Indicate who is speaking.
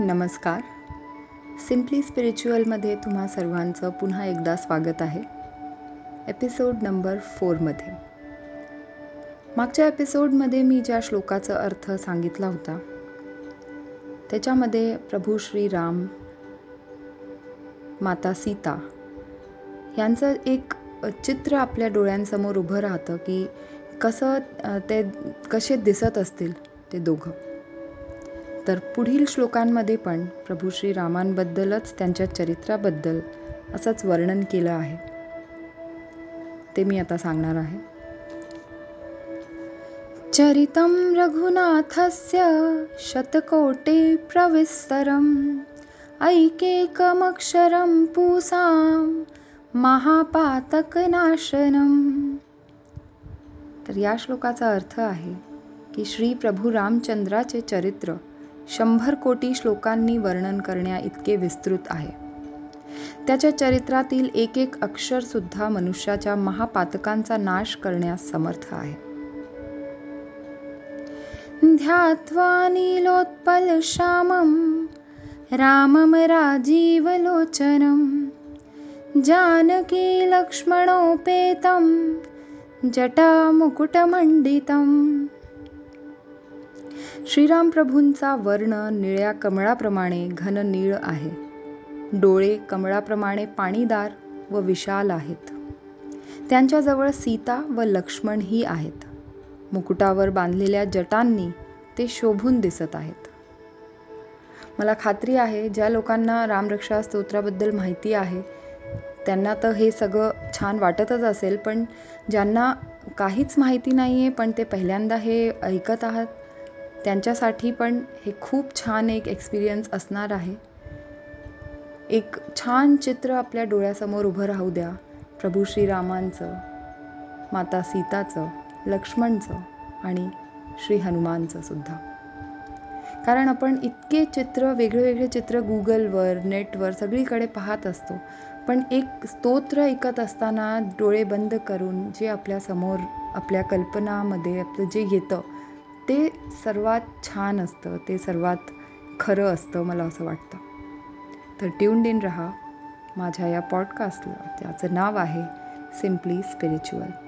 Speaker 1: नमस्कार. सिम्पली स्पिरिच्युअलमध्ये तुम्हा सर्वांचं पुन्हा एकदा स्वागत आहे. एपिसोड नंबर फोरमध्ये मागच्या एपिसोडमध्ये मी ज्या श्लोकाचा अर्थ सांगितला होता त्याच्यामध्ये प्रभू श्रीराम माता सीता यांचं एक चित्र आपल्या डोळ्यांसमोर उभं राहतं की कसं ते कसे दिसत असतील ते दोघं. तर पुढील श्लोकांमध्ये पण प्रभू श्रीरामांबद्दलच त्यांच्या चरित्राबद्दल असंच वर्णन केलं आहे. ते मी आता सांगणार आहे. चरितं रघुनाथस्य शतकोटे प्रविस्तरम ऐकेकमक्षरं पुसां महापातकनाशनम तर या श्लोकाचा अर्थ आहे की श्री प्रभू रामचंद्राचे चरित्र शंभर कोटी श्लोकांनी वर्णन करण्याइतके विस्तृत आहे. त्याच्या चरित्रातील एक एक अक्षरसुद्धा मनुष्याच्या महापातकांचा नाश करण्यास समर्थ आहे. ध्यात्वा नीलोत्पलश्यामं रामं राजीवलोचनं जानकी लक्ष्मणोपेतं श्रीरामप्रभूंचा वर्ण निळ्या कमळाप्रमाणे घन नीळ आहे. डोळे कमळाप्रमाणे पाणीदार व विशाल आहेत. त्यांच्याजवळ सीता व लक्ष्मणही आहेत. मुकुटावर बांधलेल्या जटांनी ते शोभून दिसत आहेत. मला खात्री आहे ज्या लोकांना रामरक्षा स्तोत्राबद्दल माहिती आहे त्यांना तर हे सगळं छान वाटतच असेल पण ज्यांना काहीच माहिती नाही आहे पण ते पहिल्यांदा हे ऐकत आहात त्यांच्यासाठी पण हे खूप छान एक एक्सपिरियन्स असणार आहे. एक छान चित्र आपल्या डोळ्यासमोर उभं राहू द्या. प्रभू श्रीरामांचं माता सीताचं लक्ष्मणचं आणि श्री हनुमानचं सुद्धा. कारण आपण इतके चित्र वेगळे वेगळे चित्र गुगलवर नेटवर सगळीकडे पाहत असतो. पण एक स्तोत्र ऐकत असताना डोळे बंद करून जे आपल्यासमोर आपल्या कल्पनामध्ये आपलं जे येतं ते सर्वात छान असतं ते सर्वात खरं असतं मला असं वाटतं. तर ट्यून्ड इन रहा माझ्या या पॉडकास्टला त्याचं नाव आहे सिम्पली स्पिरिच्युअल